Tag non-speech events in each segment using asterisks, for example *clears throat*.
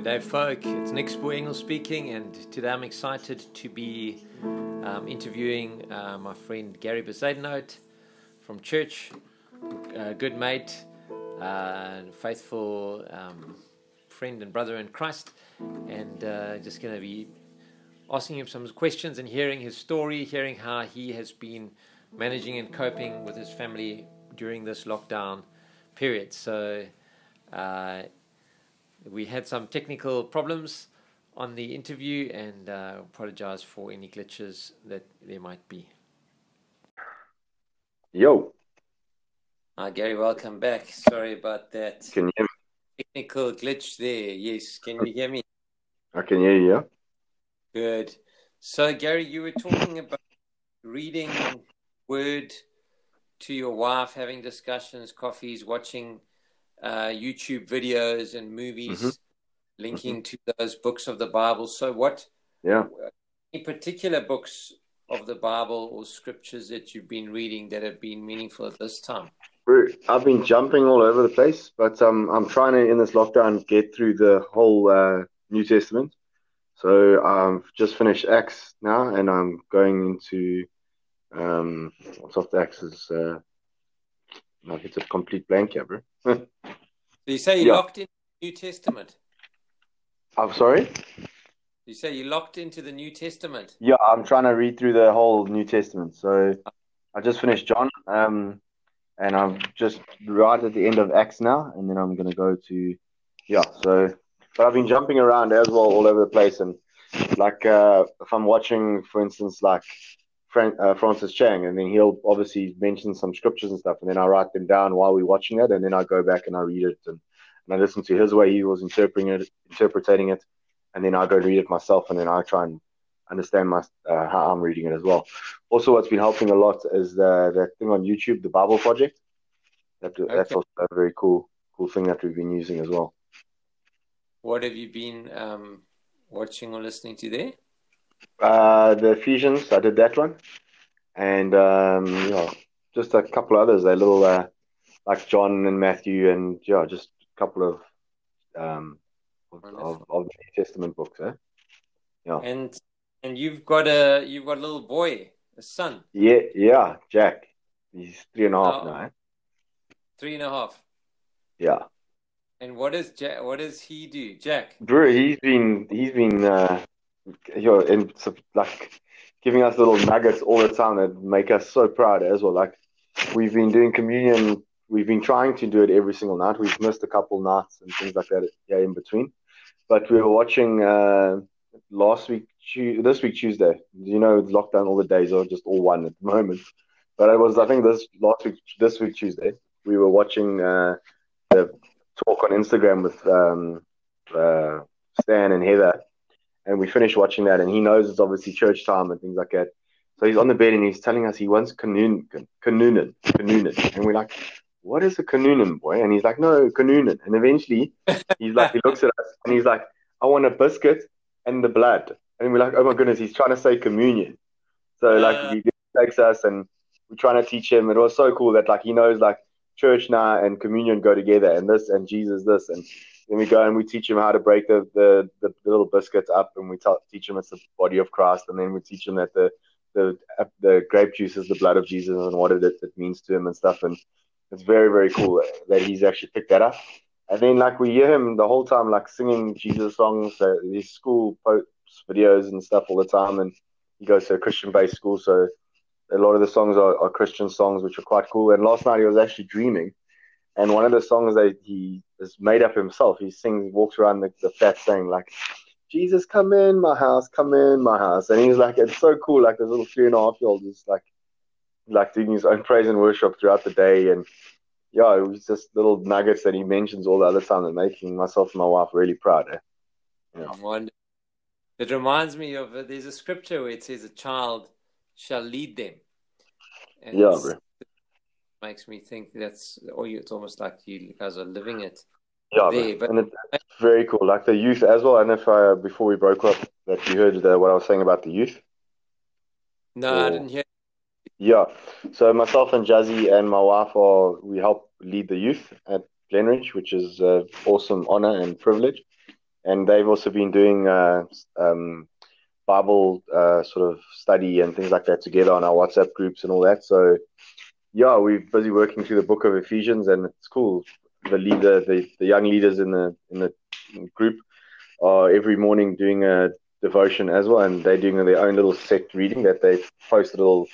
Good day, folk. It's Nick Spoengel speaking, and today I'm excited to be um, interviewing uh, my friend Gary Bezuidenhout from church, a good mate, uh, faithful um, friend and brother in Christ, and uh, just going to be asking him some questions and hearing his story, hearing how he has been managing and coping with his family during this lockdown period. So. We had some technical problems on the interview and uh, apologize for any glitches that there might be. Yo. Hi, Gary. Welcome back. Sorry about that. Can you hear me? Technical glitch there. Yes. Can you hear me? I can hear you. Yeah. Good. So, Gary, you were talking about reading word to your wife, having discussions, coffees, watching uh, YouTube videos and movies mm-hmm. linking mm-hmm. to those books of the Bible. So, what? Yeah. Any particular books of the Bible or scriptures that you've been reading that have been meaningful at this time? I've been jumping all over the place, but um, I'm trying to in this lockdown get through the whole uh, New Testament. So I've just finished Acts now, and I'm going into um, what's off the Acts is uh, like it's a complete blank here, bro. *laughs* so you say you yeah. locked in the New Testament? I'm sorry? You say you locked into the New Testament? Yeah, I'm trying to read through the whole New Testament. So I just finished John, um, and I'm just right at the end of Acts now, and then I'm going to go to, yeah, so, but I've been jumping around as well all over the place. And like, uh, if I'm watching, for instance, like Fran- uh, Francis Chan, and then he'll obviously mention some scriptures and stuff, and then I write them down while we're watching it, and then I go back and I read it, and, and I listen to his way he was interpreting it, interpreting it, and then I go read it myself, and then I try and understand my uh, how I'm reading it as well. Also, what's been helping a lot is the that thing on YouTube, the Bible Project. That, okay. That's also a very cool cool thing that we've been using as well. What have you been um, watching or listening to there? Uh, the Ephesians, I did that one, and um, yeah, just a couple others. A little uh, like John and Matthew, and yeah, just a couple of um, of, of, of, the New Testament books. Eh? Yeah, and and you've got a you've got a little boy, a son. Yeah, yeah, Jack. He's three and a half oh, now. Eh? Three and a half. Yeah. And what does Jack? What does he do, Jack? Bro, he's been he's been uh, you know, and like giving us little nuggets all the time that make us so proud as well. Like we've been doing communion, we've been trying to do it every single night. We've missed a couple nights and things like that yeah, in between. But we were watching uh, last week, this week Tuesday. You know, lockdown, all the days are just all one at the moment. But it was, I think, this last week, this week Tuesday, we were watching uh, the talk on Instagram with um, uh, Stan and Heather and we finished watching that, and he knows it's obviously church time and things like that. So he's on the bed and he's telling us he wants kanun, kanunin, kanunin, and we're like, "What is a kanunin, boy?" And he's like, "No, kanunin." And eventually, he's like, he *laughs* looks at us and he's like, "I want a biscuit and the blood." And we're like, "Oh my goodness, he's trying to say communion." So like, uh. he takes us and we're trying to teach him. It was so cool that like he knows like church now and communion go together, and this and Jesus this and then we go and we teach him how to break the, the, the, little biscuits up, and we t- teach him it's the body of Christ, and then we teach him that the the the grape juice is the blood of Jesus and what it, it means to him and stuff. And it's very very cool that he's actually picked that up. And then like we hear him the whole time like singing Jesus songs, uh, these school posts, videos and stuff all the time. And he goes to a Christian based school, so a lot of the songs are, are Christian songs, which are quite cool. And last night he was actually dreaming and one of the songs that he has made up himself, he sings, walks around the, the flat saying like, Jesus, come in my house, come in my house. And he's like, it's so cool. Like this little three and a half year old is like, like doing his own praise and worship throughout the day. And yeah, it was just little nuggets that he mentions all the other time that making myself and my wife really proud. Eh? Yeah. It reminds me of uh, there's a scripture where it says a child shall lead them. And yeah, bro makes me think that's or you, it's almost like you guys are living it. Yeah, there, but, and it's very cool. Like the youth as well. And if I, before we broke up, that you heard the, what I was saying about the youth. No, or, I didn't hear. Yeah, so myself and Jazzy and my wife are we help lead the youth at Glenridge, which is an awesome honor and privilege. and they've also been doing uh, um, Bible uh, sort of study and things like that together on our WhatsApp groups and all that. So yeah, we're busy working through the book of Ephesians, and it's cool. The leader, the, the young leaders in the in the group are every morning doing a devotion as well, and they're doing their own little set reading that they post a little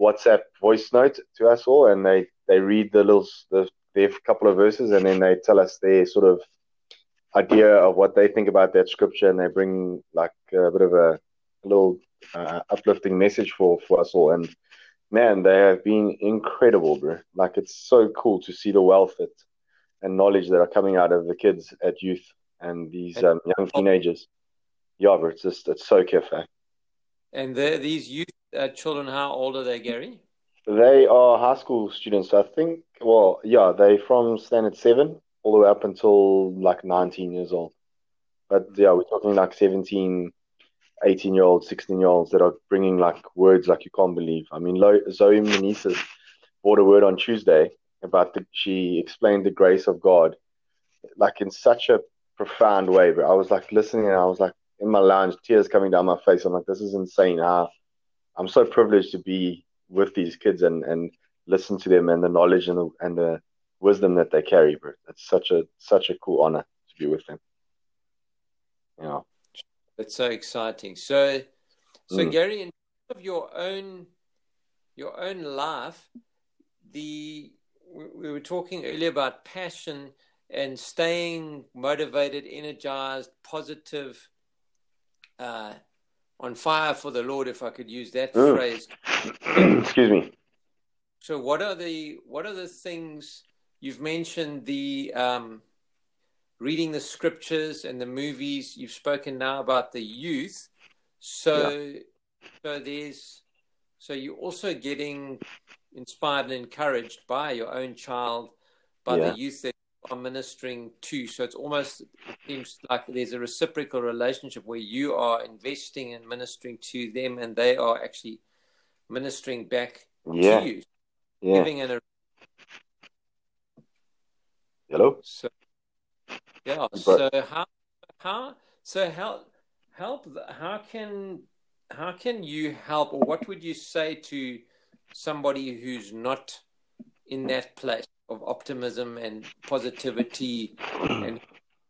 WhatsApp voice note to us all, and they they read the little the their couple of verses, and then they tell us their sort of idea of what they think about that scripture, and they bring like a bit of a, a little uh, uplifting message for for us all. And man, they have been incredible, bro. Like it's so cool to see the wealth that, and knowledge that are coming out of the kids at youth and these um, young teenagers. Yeah, bro, it's just it's so cafe. And these youth uh, children, how old are they, Gary? They are high school students, I think. Well, yeah, they from standard seven all the way up until like 19 years old. But yeah, we're talking like 17, 18 year olds, 16 year olds that are bringing like words like you can't believe. I mean, Zoe Meneses brought a word on Tuesday about the, she explained the grace of God like in such a profound way. But I was like listening and I was like in my lounge, tears coming down my face. I'm like, this is insane. I'm so privileged to be with these kids and, and listen to them and the knowledge and the, and the wisdom that they carry, bro. It's such a such a cool honor to be with them. Yeah. It's so exciting. So so mm. Gary, in terms of your own your own life, the we were talking earlier about passion and staying motivated, energized, positive, uh, on fire for the Lord, if I could use that mm. phrase. *clears throat* Excuse me. So, what are the what are the things you've mentioned? The um, reading the scriptures and the movies. You've spoken now about the youth. So, yeah. so there's so you're also getting inspired and encouraged by your own child, by yeah. the youth that you are ministering to. So it's almost it seems like there's a reciprocal relationship where you are investing and ministering to them, and they are actually ministering back yeah. to you, yeah. giving an. Hello. So yeah. So how how so help help how can how can you help or what would you say to somebody who's not in that place of optimism and positivity and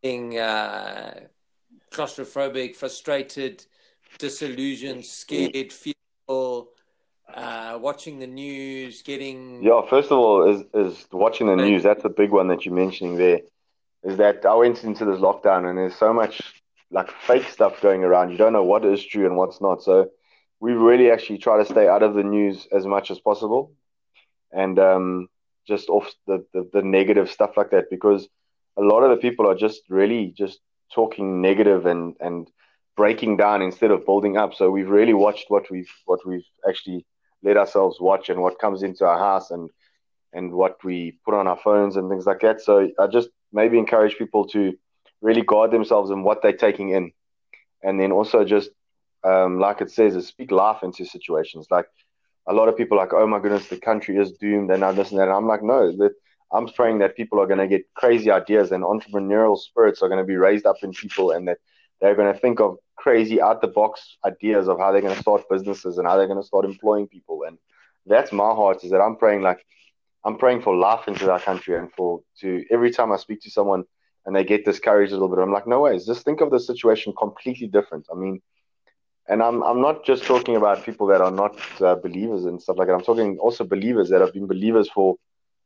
being uh, claustrophobic, frustrated, disillusioned, scared, fearful, uh, watching the news, getting yeah. First of all, is is watching the news. That's a big one that you're mentioning there. Is that I went into this lockdown and there's so much like fake stuff going around. You don't know what is true and what's not. So we really actually try to stay out of the news as much as possible. And um, just off the, the, the negative stuff like that because a lot of the people are just really just talking negative and and breaking down instead of building up. So we've really watched what we've what we've actually let ourselves watch and what comes into our house and and what we put on our phones and things like that. So I just maybe encourage people to really guard themselves in what they're taking in, and then also just um, like it says, is speak life into situations. Like a lot of people like, oh my goodness, the country is doomed and now this and that. And I'm like, no, that I'm praying that people are going to get crazy ideas and entrepreneurial spirits are going to be raised up in people and that they're going to think of crazy out the box ideas of how they're going to start businesses and how they're going to start employing people. And that's my heart is that I'm praying like I'm praying for life into our country and for to every time I speak to someone and they get discouraged a little bit, I'm like, no ways, just think of the situation completely different. I mean, and I'm I'm not just talking about people that are not uh, believers and stuff like that. I'm talking also believers that have been believers for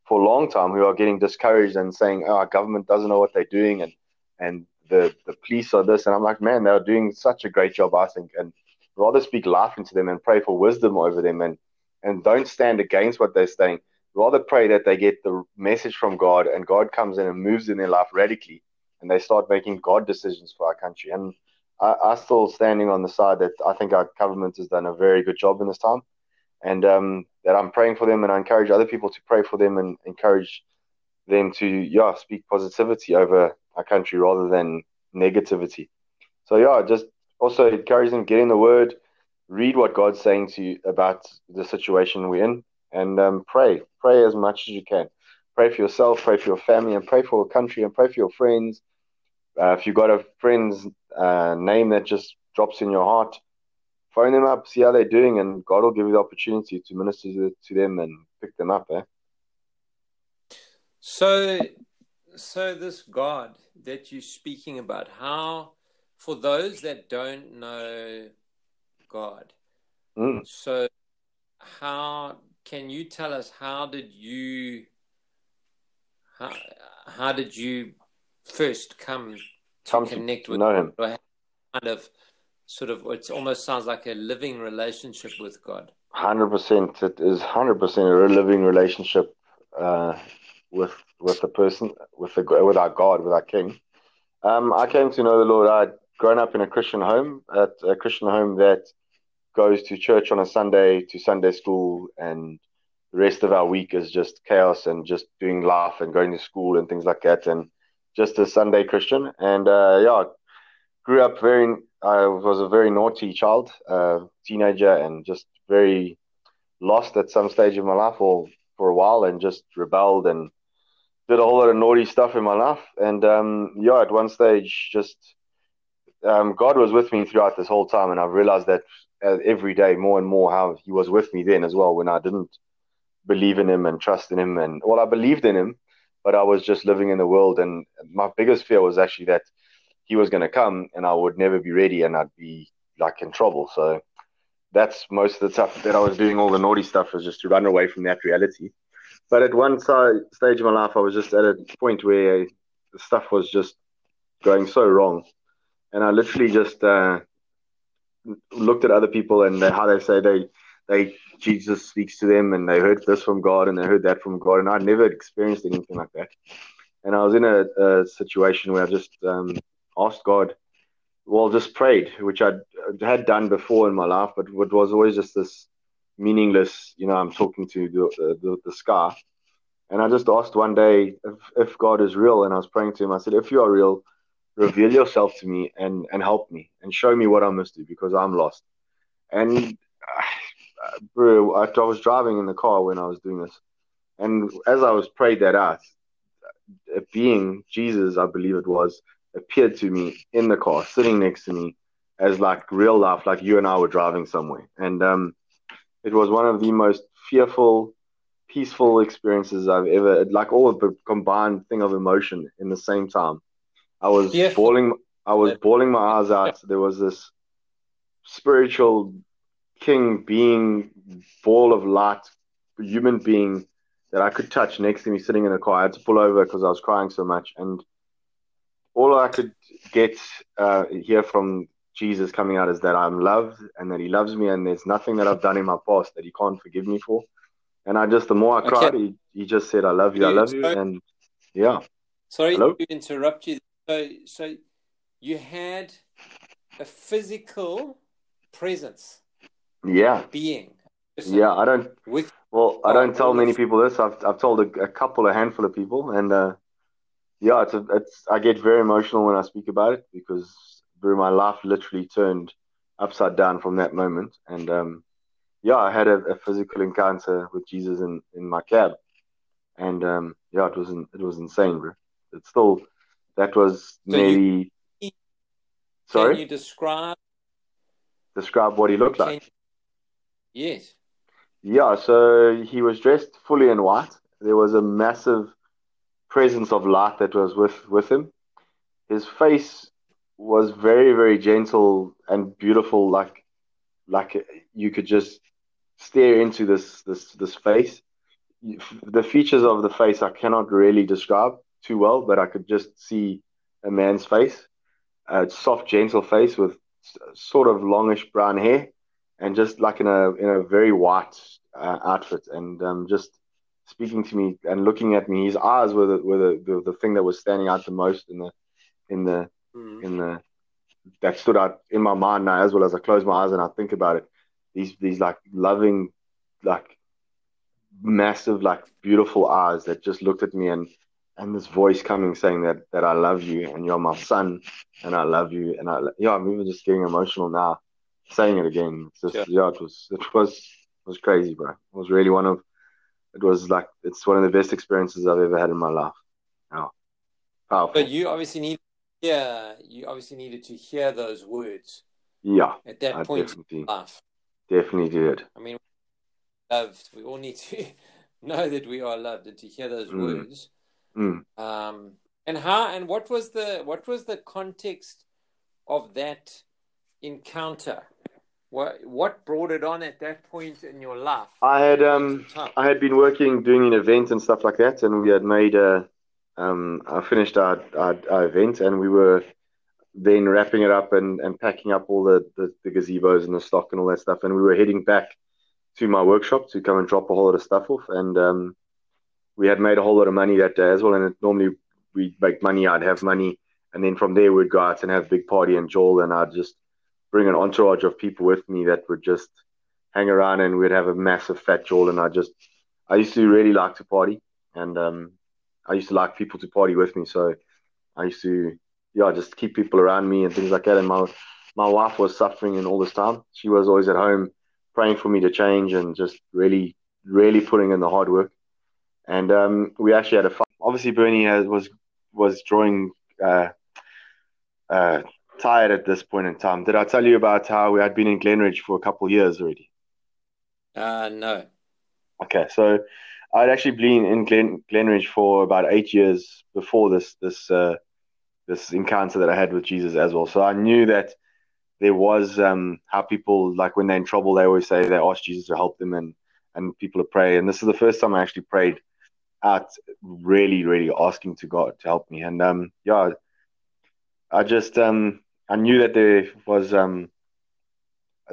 for a long time who are getting discouraged and saying, "Oh, our government doesn't know what they're doing," and and the the police are this, and I'm like, man, they're doing such a great job, I think, and rather speak life into them and pray for wisdom over them, and and don't stand against what they're saying. Rather pray that they get the message from God, and God comes in and moves in their life radically, and they start making God decisions for our country. And I, I still standing on the side that I think our government has done a very good job in this time, and um, that I'm praying for them, and I encourage other people to pray for them and encourage them to yeah speak positivity over our country rather than negativity. So yeah, just also encourage them get in the Word, read what God's saying to you about the situation we're in, and um, pray. Pray as much as you can. Pray for yourself, pray for your family, and pray for your country, and pray for your friends uh, if you got a friend's uh, name that just drops in your heart, phone them up, see how they're doing, and God will give you the opportunity to minister to, them and pick them up. Eh? So, so this God that you're speaking about, how for those that don't know God, Mm. so how can you tell us how did you how, how did you first come to Come to connect with know Him. kind of sort of it almost sounds like a living relationship with God. Hundred percent. It is hundred percent a living relationship uh, with with the person, with the with our God, with our King. Um, I came to know the Lord. I'd grown up in a Christian home, at a Christian home that goes to church on a Sunday, to Sunday school, and the rest of our week is just chaos and just doing life and going to school and things like that, and just a Sunday Christian. And uh, yeah, grew up very. I was a very naughty child, uh, teenager, and just very lost at some stage of my life, or for a while, and just rebelled and did a whole lot of naughty stuff in my life. And um, yeah, at one stage, just um, God was with me throughout this whole time, and I've realized that every day more and more how He was with me then as well when I didn't believe in Him and trust in Him, and well, I believed in Him, but I was just living in the world, and my biggest fear was actually that He was going to come and I would never be ready, and I'd be like in trouble. So that's most of the stuff that I was doing. All the naughty stuff was just to run away from that reality. But at one stage of my life, I was just at a point where stuff was just going so wrong, and I literally just uh, looked at other people and how they say they they Jesus speaks to them and they heard this from God and they heard that from God, and I never experienced anything like that. And I was in a, a situation where I just um, asked God, well, just prayed, which I had done before in my life, but it was always just this meaningless, you know, I'm talking to the, the, the sky. And I just asked one day if, if God is real, and I was praying to him. I said, if you are real, reveal yourself to me and, and help me and show me what I must do because I'm lost. And uh, bro, I, I was driving in the car when I was doing this. And as I was prayed that out, a being, Jesus, I believe it was, appeared to me in the car, sitting next to me as like real life, like you and I were driving somewhere. And um, it was one of the most fearful, peaceful experiences I've ever, like all of the combined thing of emotion in the same time. I was Fearful. bawling, I was bawling my eyes out. There was this spiritual king being, ball of light, human being that I could touch next to me sitting in a car. I had to pull over because I was crying so much. And all I could get uh, hear from Jesus coming out is that I'm loved and that He loves me, and there's nothing that I've done in my past that He can't forgive me for. And I just, the more I Okay. cried, he, he just said, I love you, I love you. And yeah, Sorry Hello? to interrupt you. So, so you had a physical presence, yeah, being, person yeah. I don't, with well, I don't tell many people this. I've, I've told a, a couple, a handful of people. And uh, yeah, it's, a, it's, I get very emotional when I speak about it because through my life literally turned upside down from that moment. And um, yeah, I had a, a physical encounter with Jesus in, in my cab, and um, yeah, it was in, it was insane, bro. It's still that was So you- maybe. Can Sorry, you describe? describe what he looked can- like. Yes. Yeah, so he was dressed fully in white. There was a massive presence of light that was with with him. His face was very, very gentle and beautiful, like like you could just stare into this this this face. The features of the face I cannot really describe too well, but I could just see a man's face, a soft, gentle face with sort of longish brown hair, and just like in a in a very white uh, outfit, and um, just speaking to me and looking at me. His eyes were the were the, the, the thing that was standing out the most in the in the Mm. in the that stood out in my mind now as well as I close my eyes and I think about it. These these like loving, like massive, like beautiful eyes that just looked at me and and this voice coming saying that that I love you and you're my son and I love you and I yeah I'm even just getting emotional now saying it again. It's just Sure. yeah it was it was it was crazy, bro. It was really one of it was like it's one of the best experiences I've ever had in my life. Yeah, powerful. But you obviously need yeah, you obviously needed to hear those words. Yeah, at that I point definitely, in life. definitely did. I mean, loved. We all need to *laughs* know that we are loved and to hear those Mm. words. Mm. Um, and how and what was the what was the context of that encounter? What what brought it on at that point in your life? I had um I had been working doing an event and stuff like that, and we had made a um I finished our, our, our event, and we were then wrapping it up and, and packing up all the, the, the gazebos and the stock and all that stuff, and we were heading back to my workshop to come and drop a whole lot of stuff off, and um we had made a whole lot of money that day as well, and normally we'd make money, I'd have money, and then from there we'd go out and have a big party, and Joel and I'd just bring an entourage of people with me that would just hang around and we'd have a massive fat Joel and I just I used to really like to party and um I used to like people to party with me so I used to yeah just keep people around me and things like that and my my wife was suffering in all this time. She was always at home praying for me to change and just really really putting in the hard work and um we actually had a fight obviously Bernie has, was was drawing uh uh tired at this point in time did I tell you about how we had been in Glenridge for a couple of years already Uh, no. Okay, so I'd actually been in Glen Glenridge for about eight years before this this uh, this encounter that I had with Jesus as well. So I knew that there was um, how people like when they're in trouble, they always say they ask Jesus to help them, and and people to pray. And this is the first time I actually prayed out, really, really asking to God to help me. And um, yeah, I just um, I knew that there was um,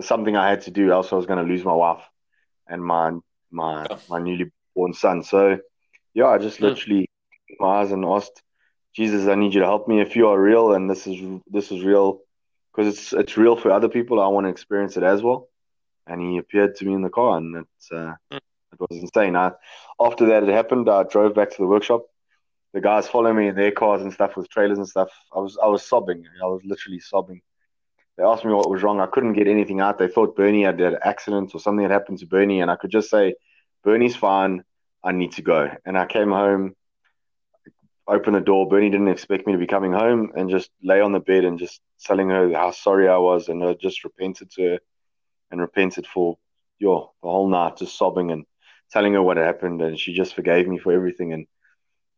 something I had to do, else I was going to lose my wife and my my Yeah. my newly born son. So yeah, I just Hmm. literally opened my eyes and asked Jesus, I need you to help me. If you are real and this is this is real, because it's it's real for other people, I want to experience it as well. And he appeared to me in the car, and it's uh, Hmm. It was insane. I, after that it happened, I drove back to the workshop. The guys following me in their cars and stuff with trailers and stuff. I was I was sobbing. I was literally sobbing. They asked me what was wrong. I couldn't get anything out. They thought Bernie had had an accident or something had happened to Bernie, and I could just say, "Bernie's fine. I need to go." And I came home, opened the door. Bernie didn't expect me to be coming home, and just lay on the bed and just telling her how sorry I was, and I just repented to her, and repented for yo the whole night, just sobbing and telling her what had happened, and she just forgave me for everything. And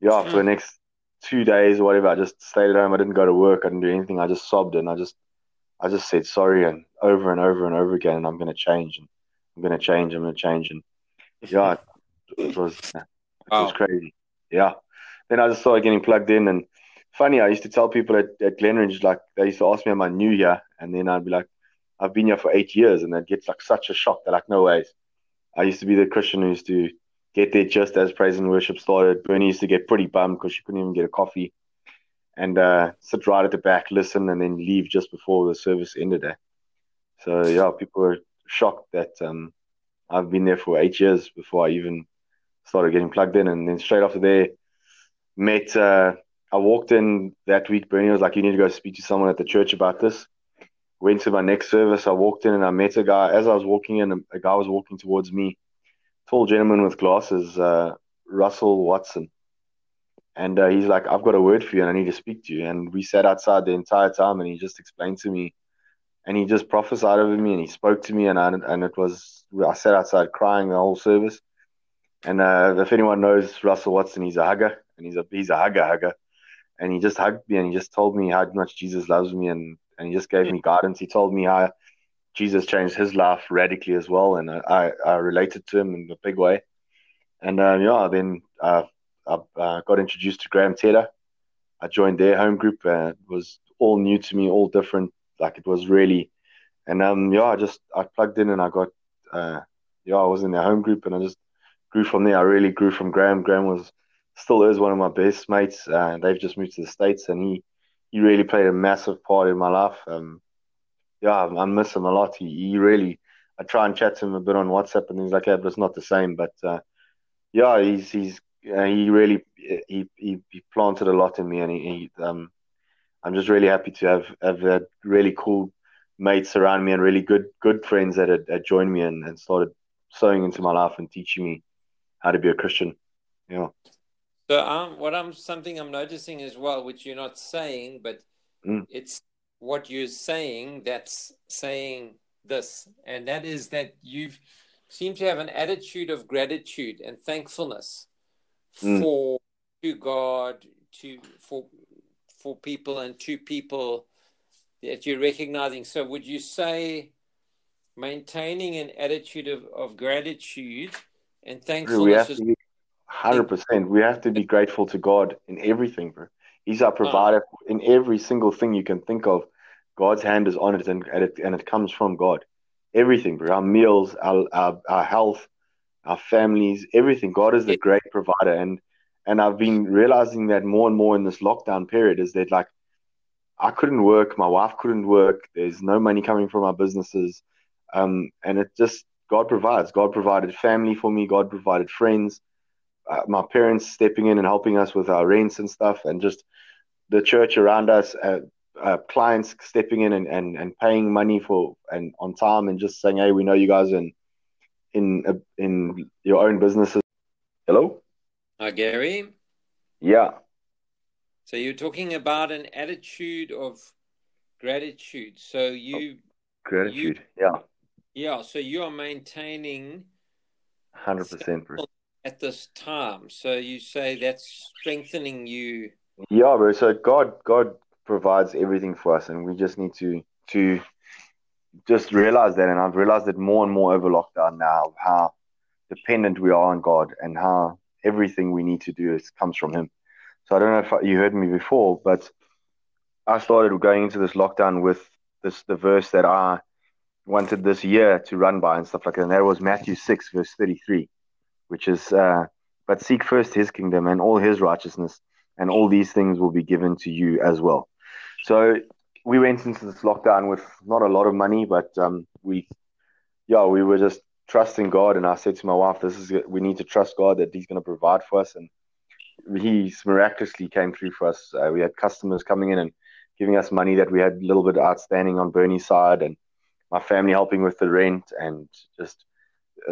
yeah, for the mm. next two days or whatever, I just stayed at home. I didn't go to work. I didn't do anything. I just sobbed and I just I just said sorry and over and over and over again, and I'm going to change and I'm going to change. I'm going to change, and yeah, it, it was it was crazy. Yeah. Then I just started getting plugged in, and funny, I used to tell people at, at Glenridge like they used to ask me, "Am I new here?" And then I'd be like, "I've been here for eight years," and they'd get like such a shock. They're like, "No ways." I used to be the Christian who used to get there just as praise and worship started. Bernie used to get pretty bummed because she couldn't even get a coffee and uh, sit right at the back, listen, and then leave just before the service ended. Eh? So yeah, people were shocked that um, I've been there for eight years before I even started getting plugged in, and then straight after there, met. Uh, I walked in that week. Bernie was like, "You need to go speak to someone at the church about this." Went to my next service. I walked in and I met a guy. As I was walking in, a guy was walking towards me. Tall gentleman with glasses, uh, Russell Watson. And uh, he's like, I've got a word for you and I need to speak to you. And we sat outside the entire time and he just explained to me and he just prophesied over me and he spoke to me and I, and it was, I sat outside crying the whole service. And uh, if anyone knows Russell Watson, he's a hugger and he's a, he's a hugger hugger. And he just hugged me and he just told me how much Jesus loves me and, and he just gave me guidance. He told me how Jesus changed his life radically as well. And I, I, related to him in a big way. And uh, yeah, then uh, I uh, got introduced to Graham Tedder. I joined their home group. Uh, it was all new to me, all different. Like it was really, and um, yeah, I just I plugged in and I got, uh, yeah, I was in their home group and I just grew from there. I really grew from Graham. Graham was still is one of my best mates. Uh, they've just moved to the states, and he he really played a massive part in my life. Um, yeah, I, I miss him a lot. He, he really, I try and chat to him a bit on WhatsApp and things like that, but it's not the same. But uh, yeah, he's he's uh, he really he, he he planted a lot in me, and he, he um, I'm just really happy to have have had really cool mates around me and really good good friends that had, had joined me and, and started sowing into my life and teaching me how to be a Christian. Yeah. So what I'm something I'm noticing as well, which you're not saying, but Mm. it's what you're saying that's saying this, and that is that you seem to have an attitude of gratitude and thankfulness Mm. for to God, to for for people and to people that you're recognizing. So, would you say maintaining an attitude of, of gratitude and thankfulness is hundred percent. We have to be grateful to God in everything, bro. He's our provider in every single thing you can think of. God's hand is on it, and, and it and it comes from God. Everything, bro. Our meals, our our, our health, our families, everything. God is the great provider, and and I've been realizing that more and more in this lockdown period is that like I couldn't work, my wife couldn't work. There's no money coming from our businesses, um, and it just God provides. God provided family for me. God provided friends. Uh, my parents stepping in and helping us with our rents and stuff, and just the church around us, uh, uh, clients stepping in and, and, and paying money for and on time, and just saying, "Hey, we know you guys in in uh, in your own businesses." Hello. Hi, Gary. Yeah. So you're talking about an attitude of gratitude. So you, Gratitude. Yeah. yeah. So you are maintaining Hundred percent. At this time. So you say that's strengthening you. Yeah, bro. So God, God provides everything for us, and we just need to to just realize that. And I've realized it more and more over lockdown now how dependent we are on God, and how everything we need to do is comes from Him. So I don't know if you heard me before, but I started going into this lockdown with this the verse that I wanted this year to run by and stuff like that. And that was Matthew six verse thirty three, which is, uh, "But seek first His kingdom and all His righteousness." and all these things will be given to you as well. So we went into this lockdown with not a lot of money, but um, we, yeah, we were just trusting God. And I said to my wife, "This is we need to trust God that He's going to provide for us." And He miraculously came through for us. Uh, we had customers coming in and giving us money that we had a little bit outstanding on Bernie's side, and my family helping with the rent, and just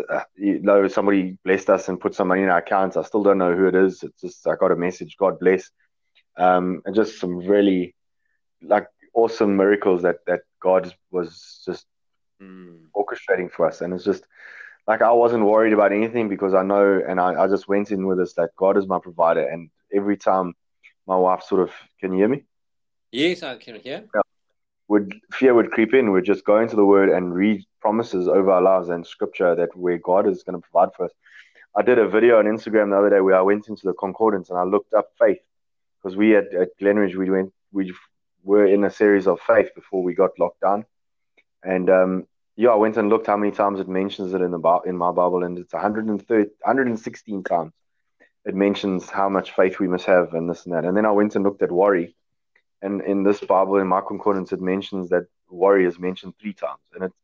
uh, you know, somebody blessed us and put some money in our accounts. I still don't know who it is. It's just I got a message, God bless, um, and just some really like awesome miracles that that God was just Mm. orchestrating for us. And it's just like I wasn't worried about anything because I know, and I, I just went in with this that God is my provider. And every time my wife sort of, can you hear me? Yes, I can hear. Would fear would creep in, we'd just go into the Word and read promises over our lives and Scripture that where God is going to provide for us. I did a video on Instagram the other day where I went into the concordance and I looked up faith because we at, at Glenridge we went we were in a series of faith before we got locked down, and um, yeah, I went and looked how many times it mentions it in the in my Bible, and it's 130, 116 times. It mentions how much faith we must have and this and that. And then I went and looked at worry, and in this Bible in my concordance it mentions that worry is mentioned three times, and it's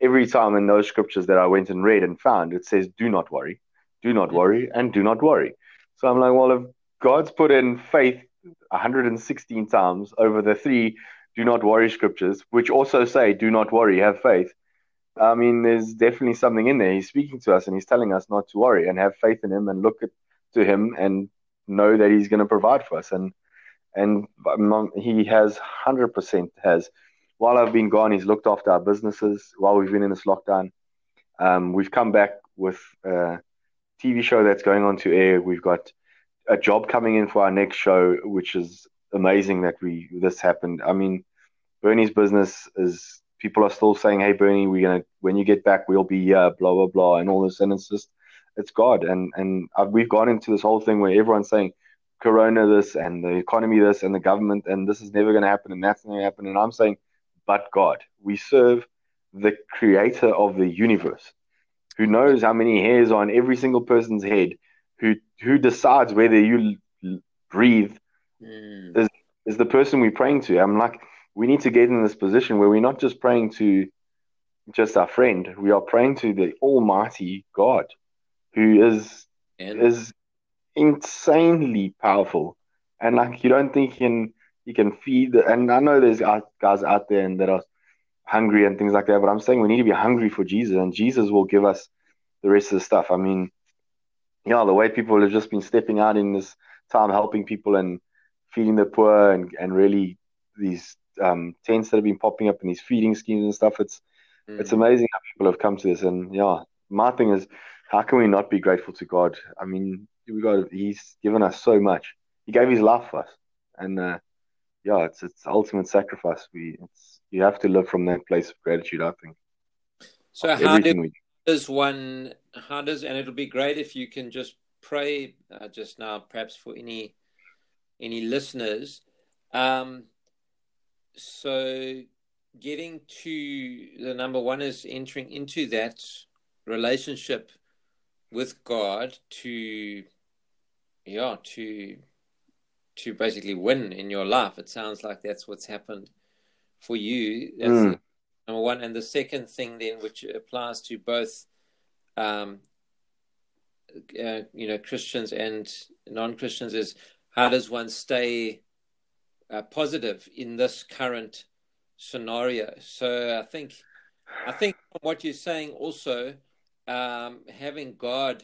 every time in those scriptures that I went and read and found it says, "Do not worry, do not worry, and do not worry." So I'm like, well, if God's put in faith 116 times over the three do not worry scriptures, which also say, do not worry, have faith. I mean, there's definitely something in there. He's speaking to us and he's telling us not to worry and have faith in him and look at, to him and know that he's going to provide for us. And and he has 100% has. While I've been gone, he's looked after our businesses while we've been in this lockdown. Um, we've come back with a TV show that's going on to air. We've got a job coming in for our next show, which is amazing that we this happened. I mean, Bernie's business is people are still saying, "Hey, Bernie, we're gonna when you get back, we'll be here," blah blah blah, and all this, and it's just it's God, and and I've, we've gone into this whole thing where everyone's saying, "Corona this and the economy this and the government and this is never gonna happen and that's not gonna happen," and I'm saying, "But God, we serve the Creator of the universe." Who knows how many hairs are on every single person's head? Who who decides whether you breathe Mm. is the person we're praying to. I'm like, we need to get in this position where we're not just praying to just our friend, we are praying to the Almighty God, who is And is insanely powerful, and like you don't think he can he can feed. And I know there's guys out there and that are hungry and things like that, but I'm saying we need to be hungry for Jesus, and Jesus will give us the rest of the stuff. I mean, yeah, the way people have just been stepping out in this time, helping people and feeding the poor, and and really these um, tents that have been popping up and these feeding schemes and stuff. It's mm. it's amazing how people have come to this. And yeah, my thing is, how can we not be grateful to God? I mean, we got He's given us so much. He gave His life for us, and uh, yeah, it's it's ultimate sacrifice. We it's you have to live from that place of gratitude. I think. So how do, does one? How does and it'll be great if you can just pray uh, just now, perhaps for any any listeners. Um, so getting to the number one is entering into that relationship with God to yeah to to basically win in your life. It sounds like that's what's happened for you. That's mm. number one. And the second thing then, which applies to both um, uh, you know Christians and non-Christians, is how does one stay uh, positive in this current scenario? So I think, I think what you're saying also, um, having God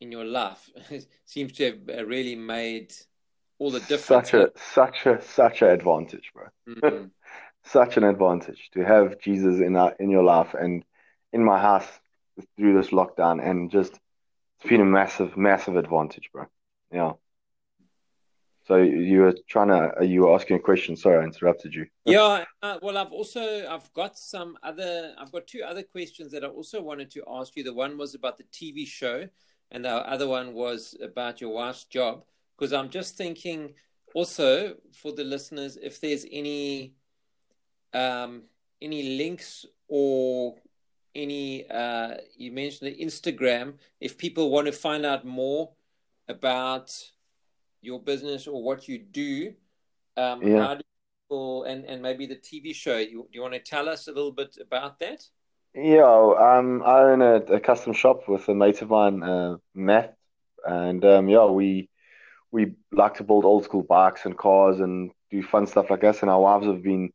in your life *laughs* seems to have uh, really made all the difference. Such a such a such an advantage, bro. Mm-hmm. *laughs* such an advantage to have Jesus in our, in your life and in my house through this lockdown, and just it's been a massive massive advantage, bro. Yeah. So you were trying to, you were asking a question. Sorry, I interrupted you. *laughs* Yeah. Uh, well, I've also, I've got some other, I've got two other questions that I also wanted to ask you. The one was about the TV show, and the other one was about your wife's job. Because I'm just thinking, also for the listeners, if there's any, um, any links or any, uh, you mentioned the Instagram. If people want to find out more about your business or what you do. Um, yeah. How do people, and, and maybe the TV show, you, do you want to tell us a little bit about that? Yeah, um, I own a, a custom shop with a mate of mine, uh, Matt, and um, yeah, we we like to build old school bikes and cars and do fun stuff like this. And our wives have been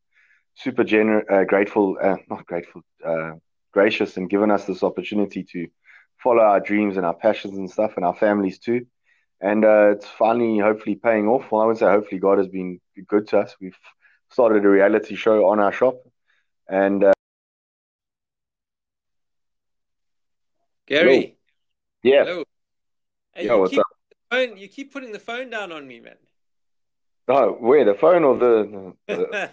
super gener- uh, grateful, uh, not grateful, uh, gracious, and given us this opportunity to follow our dreams and our passions and stuff, and our families too and uh, it's finally hopefully paying off. Well, I would say hopefully God has been good to us. We've started a reality show on our shop, and Gary, hello. yeah, hello. Hey, yeah, what's up? Phone, you keep putting the phone down on me, man. Oh, where the phone or the? *laughs* the...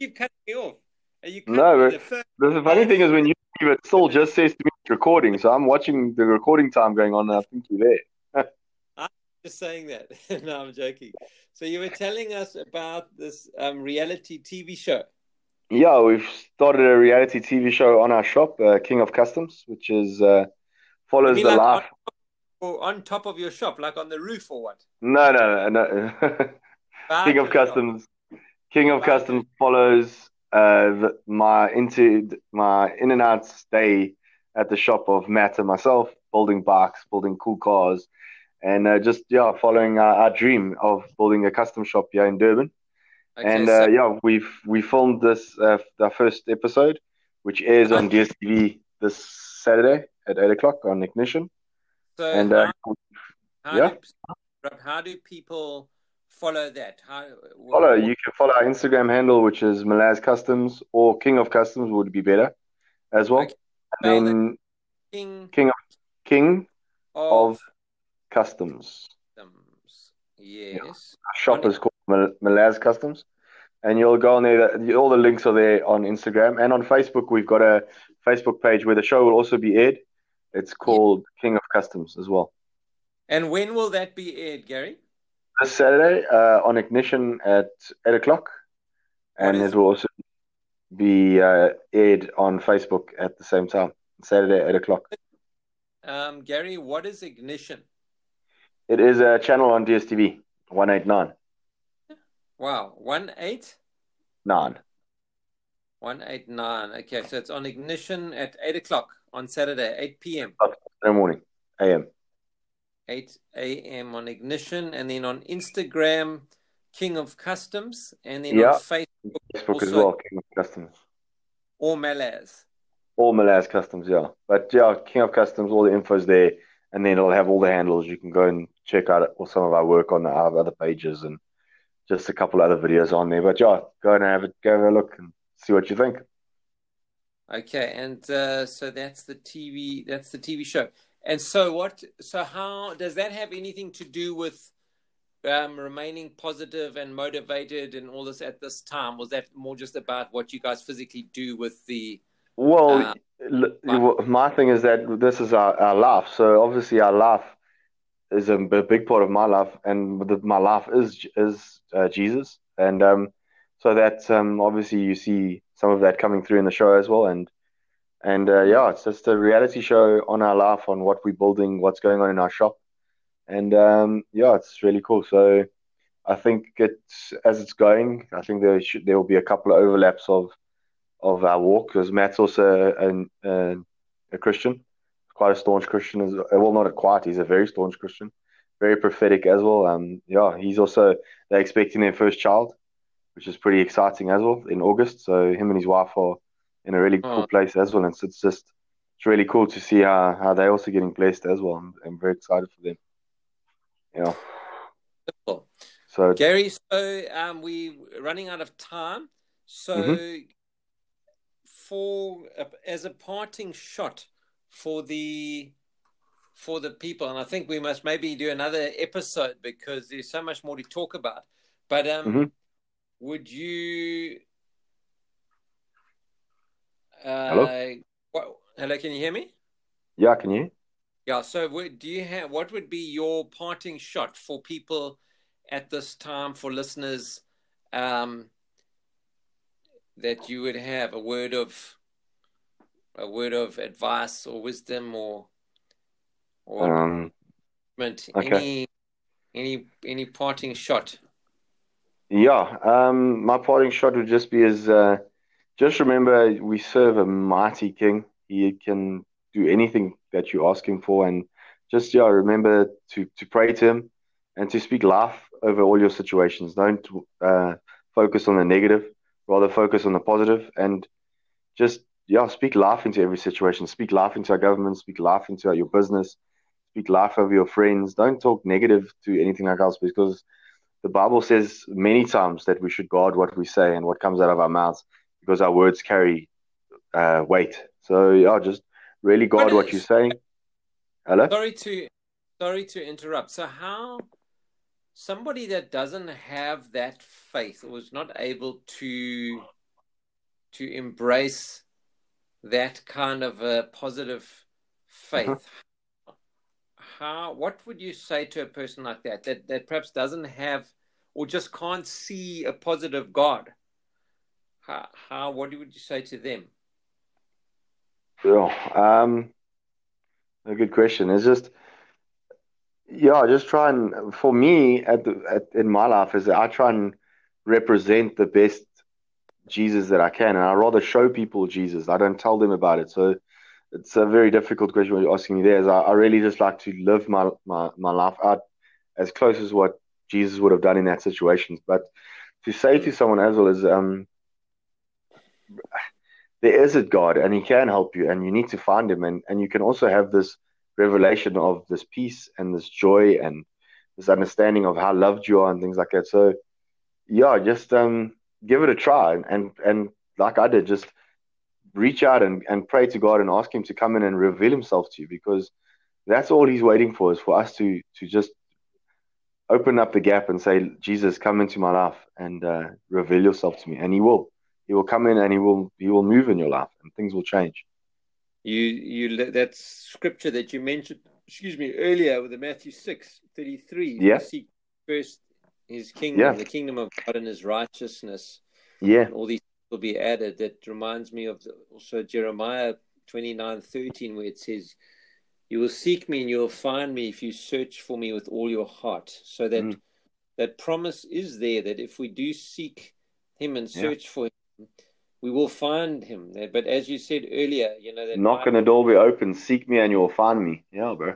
keep cutting me off. Are you no, but the, the funny thing is when you leave, it still just says to me it's recording, so I'm watching the recording time going on, and I think you're there *laughs* I'm just saying that. *laughs* no, I'm joking. So you were telling us about this um, reality TV show. Yeah, we've started a reality TV show on our shop, uh, King of Customs, which is uh, follows the like life. On, on top of your shop, like on the roof, or what? No, no, no. *laughs* King of Customs. Shop. King of Customs follows uh, the, my into my in and out stay at the shop of Matt and myself, building bikes, building cool cars, and uh, just yeah, following our, our, dream of building a custom shop here in Durban. Okay, and uh, so- yeah, we've we filmed this uh, our first episode, which airs on DSTV this Saturday at eight o'clock on Ignition. So and uh, how, how yeah, do, how do people follow that? How follow? What, you can follow our Instagram handle, which is Malaz Customs, or King of Customs would be better as well. Okay. And then King King of King of, of Customs. Yes. Yeah. Our shop is called Malaz Customs. And you'll go on there. All the links are there on Instagram and on Facebook. We've got a Facebook page where the show will also be aired. It's called yeah. King of Customs as well. And when will that be aired, Gary? This Saturday uh, on Ignition at eight o'clock, and it will also be uh, aired on Facebook at the same time. Saturday eight o'clock. Um, Gary, what is Ignition? It is a channel on DSTV, 189. Wow, 189? Nine. 189. Okay, so it's on Ignition at 8 o'clock on Saturday, 8 p.m. Oh, Saturday morning, a.m. 8 a.m. on Ignition, and then on Instagram, King of Customs, and then yeah. on Facebook, Facebook also, as well, King of Customs. Or Malaz. All Malaz Customs, yeah. But yeah, King of Customs, all the info's there and then it'll have all the handles. You can go and check out or some of our work on our other pages and just a couple other videos on there. But yeah, go and have it, go have a look and see what you think. Okay, and uh, so that's the TV. That's the TV show. And so what? So how does that have anything to do with um, remaining positive and motivated and all this at this time? Was that more just about what you guys physically do with the? Well, uh, my thing is that this is our, our life. So obviously, our life is a, big part of my life, and the, my life is is uh, Jesus, and um, so that um, obviously you see some of that coming through in the show as well, and and uh, yeah, it's just a reality show on our life, on what we're building, what's going on in our shop, and um, yeah, it's really cool. So I think it's as it's going, I think there should there will be a couple of overlaps of of our walk because Matt's also a, a, a Christian, quite a staunch Christian as well. Not a quite, he's a very staunch Christian, very prophetic as well. Um, yeah, he's also they're expecting their first child, which is pretty exciting as well in August. So him and his wife are in a really cool oh. place as well, and so it's just it's really cool to see how, how they're also getting blessed as well. I'm, I'm very excited for them. Yeah. Cool. So Gary, so um, we running out of time. So mm-hmm. For uh, as a parting shot for the for the people, and I think we must maybe do another episode because there's so much more to talk about. But um, mm-hmm. would you? Uh, hello. What, hello, can you hear me? Yeah, can you? Yeah. So, do you have what would be your parting shot for people at this time for listeners um, that you would have a word of a word of advice or wisdom or or um, okay. any any any parting shot? Yeah, um, my parting shot would just be as uh, just remember we serve a mighty King. He can do anything that you ask him for, and just yeah, remember to to pray to him and to speak life over all your situations. Don't uh, focus on the negative, rather focus on the positive, and just yeah, speak life into every situation. Speak life into our government. Speak life into your business. Speak life over your friends. Don't talk negative to anything like else because the Bible says many times that we should guard what we say and what comes out of our mouths because our words carry uh, weight. So yeah, just really guard what you're saying. Hello. Sorry to sorry to interrupt. So how somebody that doesn't have that faith or is not able to to embrace that kind of a positive faith, uh-huh. how what would you say to a person like that that that perhaps doesn't have or just can't see a positive God? How, how what would you say to them? Yeah, um, a good question. It's just yeah, just try and for me at the at, in my life is that I try and represent the best Jesus that I can, and I rather show people Jesus. I don't tell them about it. So it's a very difficult question what you're asking me there. Is I, I really just like to live my, my my life out as close as what Jesus would have done in that situation. But to say to someone as well is um there is a God and he can help you and you need to find him and, and you can also have this revelation of this peace and this joy and this understanding of how loved you are and things like that. So yeah, just um give it a try and and like I did, just reach out and, and pray to God and ask Him to come in and reveal Himself to you because that's all He's waiting for is for us to to just open up the gap and say, Jesus, come into my life and uh, reveal yourself to me, and He will. He will come in and He will He will move in your life and things will change. You you that scripture that you mentioned, excuse me, earlier with the Matthew six thirty three. Yeah. Seek first his kingdom, yeah. the kingdom of God and his righteousness. Yeah. all these will be added. That reminds me of the, also Jeremiah twenty nine thirteen, where it says, You will seek me and you will find me if you search for me with all your heart. So that mm. that promise is there that if we do seek him and search yeah. for him, we will find him. But as you said earlier, you know that knock on the door be open, seek me and you will find me. Yeah, bro.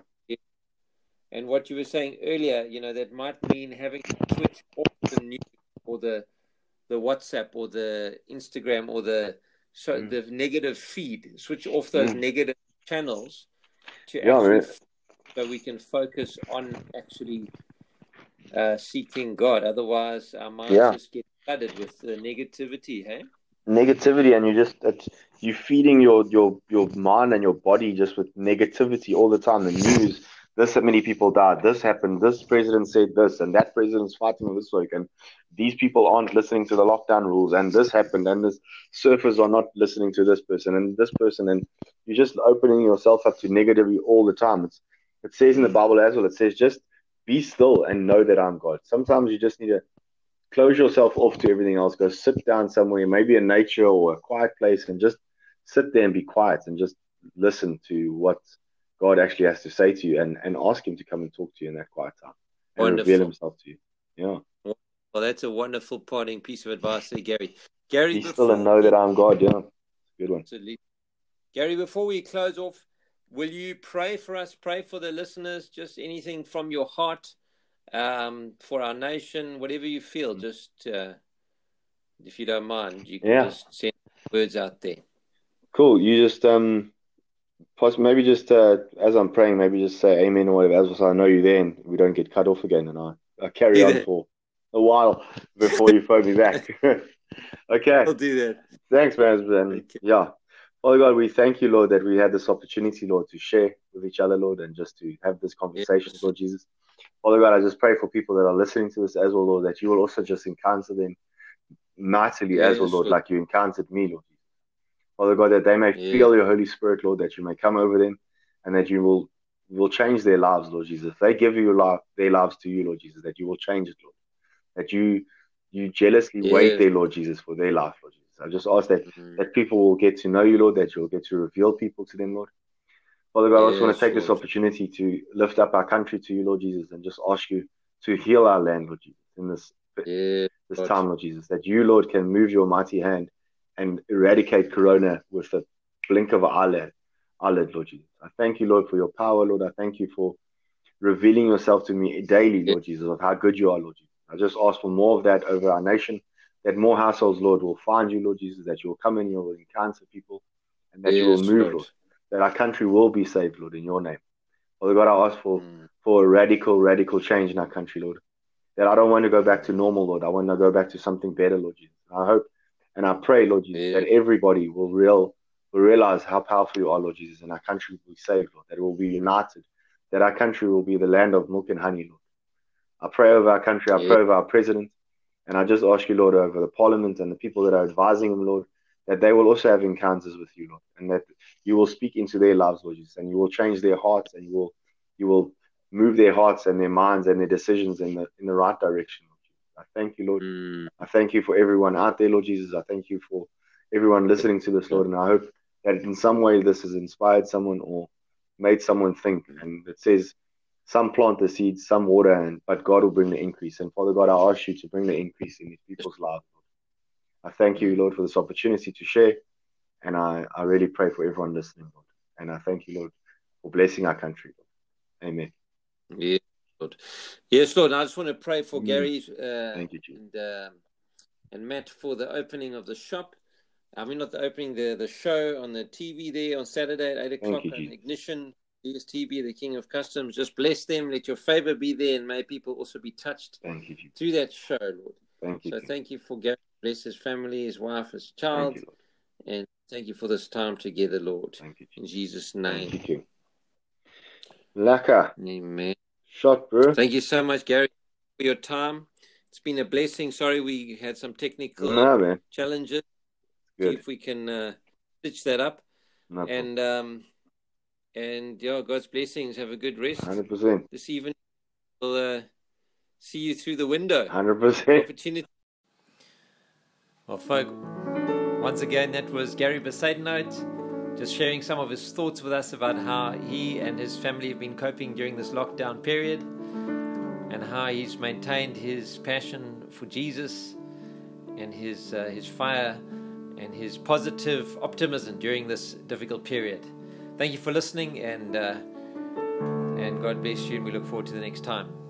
And what you were saying earlier, you know, that might mean having to switch off the news or the the WhatsApp or the Instagram or the so mm. the negative feed. Switch off those mm. negative channels to yeah, actually, so we can focus on actually uh, seeking God. Otherwise, our minds Yeah. just get flooded with the negativity. Hey, negativity and you're just it's, you feeding your your your mind and your body just with negativity all the time. The news this many people died this happened this president said this and that president's fighting this week and these people aren't listening to the lockdown rules and this happened and this surfers are not listening to this person and this person and you're just opening yourself up to negativity all the time. It's, it says in the bible as well it says just be still and know that i'm god. Sometimes you just need to close yourself off to everything else. Go sit down somewhere, maybe in nature or a quiet place, and just sit there and be quiet and just listen to what God actually has to say to you and, and ask Him to come and talk to you in that quiet time and Wonderful. reveal Himself to you. Yeah. well, that's a wonderful parting piece of advice there, Gary. Gary, Be still and know that I'm God. Yeah. Good one. Absolutely. Gary, before we close off, will you pray for us? Pray for the listeners. Just anything from your heart um, for our nation, whatever you feel. Just uh, if you don't mind, you can Yeah. just send words out there. Cool. You just um, maybe just uh, as I'm praying, maybe just say Amen or whatever, as so I know you there, and we don't get cut off again, and I, I carry Yeah. on for a while before you phone me back. *laughs* okay. I'll do that. Thanks, man. Okay. yeah, Father God, we thank you, Lord, that we had this opportunity, Lord, to share with each other, Lord, and just to have this conversation, Yes. Lord Jesus. Father God, I just pray for people that are listening to this as well, Lord, that you will also just encounter them mightily as well, Lord, Lord. like you encountered me, Lord Father God, that they may feel your Holy Spirit, Lord, that you may come over them and that you will will change their lives, Lord Jesus. If they give you life, their lives to you, Lord Jesus, that you will change it, Lord. That you you jealously wait there, Lord Jesus, for their life, Lord Jesus. I just ask that Mhm. that people will get to know you, Lord, that you'll get to reveal people to them, Lord. Father God, I also want to take this opportunity to lift up our country to you, Lord Jesus, and just ask you to heal our land, Lord Jesus, in this Yes, this Lord. time, Lord Jesus, that you, Lord, can move your mighty hand and eradicate corona with the blink of an eyelid, eyelid, Lord Jesus. I thank you, Lord, for your power, Lord. I thank you for revealing yourself to me daily, Lord Jesus, of how good you are, Lord Jesus. I just ask for more of that over our nation, that more households, Lord, will find you, Lord Jesus, that you will come in, you will encounter people, and that you will move, Lord. Lord, that our country will be saved, Lord, in your name. Father God, I ask for, Mm. for a radical, radical change in our country, Lord. That I don't want to go back to normal, Lord. I want to go back to something better, Lord Jesus. I hope and I pray, Lord Jesus, Yeah. that everybody will real will realize how powerful you are, Lord Jesus, and our country will be saved, Lord. That it will be united. That our country will be the land of milk and honey, Lord. I pray over our country. I Yeah. pray over our president. And I just ask you, Lord, over the parliament and the people that are advising him, Lord, that they will also have encounters with you, Lord, and that you will speak into their lives, Lord Jesus, and you will change their hearts and you will you will move their hearts and their minds and their decisions in the in the right direction, Lord Jesus. I thank you, Lord. Mm. I thank you for everyone out there, Lord Jesus. I thank you for everyone listening to this, Lord, and I hope that in some way this has inspired someone or made someone think. And it says some plant the seeds, some water, and but God will bring the increase. And Father God, I ask you to bring the increase in these people's lives. I thank you, Lord, for this opportunity to share. And I, I really pray for everyone listening, Lord. And I thank you, Lord, for blessing our country. Lord. Amen. Yes, Lord. Yes, Lord. I just want to pray for Mm. Gary's uh, Thank you, Jesus. and um, and Matt for the opening of the shop. I mean, not the opening, the the show on the TV there on Saturday at eight Thank o'clock you, on Jesus. Ignition. DSTV, the King of Customs. Just bless them. Let your favor be there, and may people also be touched Thank you, through that show, Lord. Thank you, So thank you for Gary. Bless his family, his wife, his Thank child, you, and thank you for this time together, Lord. Thank you, In Jesus. Jesus' name, Thank you, Laka. Amen. Shot, bro. Thank you so much, Gary, for your time. It's been a blessing. Sorry we had some technical No, challenges. See if we can uh, stitch that up. No. And um, and yeah, God's blessings. Have a good rest 100%. this evening. We'll uh, see you through the window. 100%. Opportunity. Well, folk, once again, that was Gary Bezuidenhout just sharing some of his thoughts with us about how he and his family have been coping during this lockdown period and how he's maintained his passion for Jesus and his, uh, his fire and his positive optimism during this difficult period. Thank you for listening and, uh, and God bless you, and we look forward to the next time.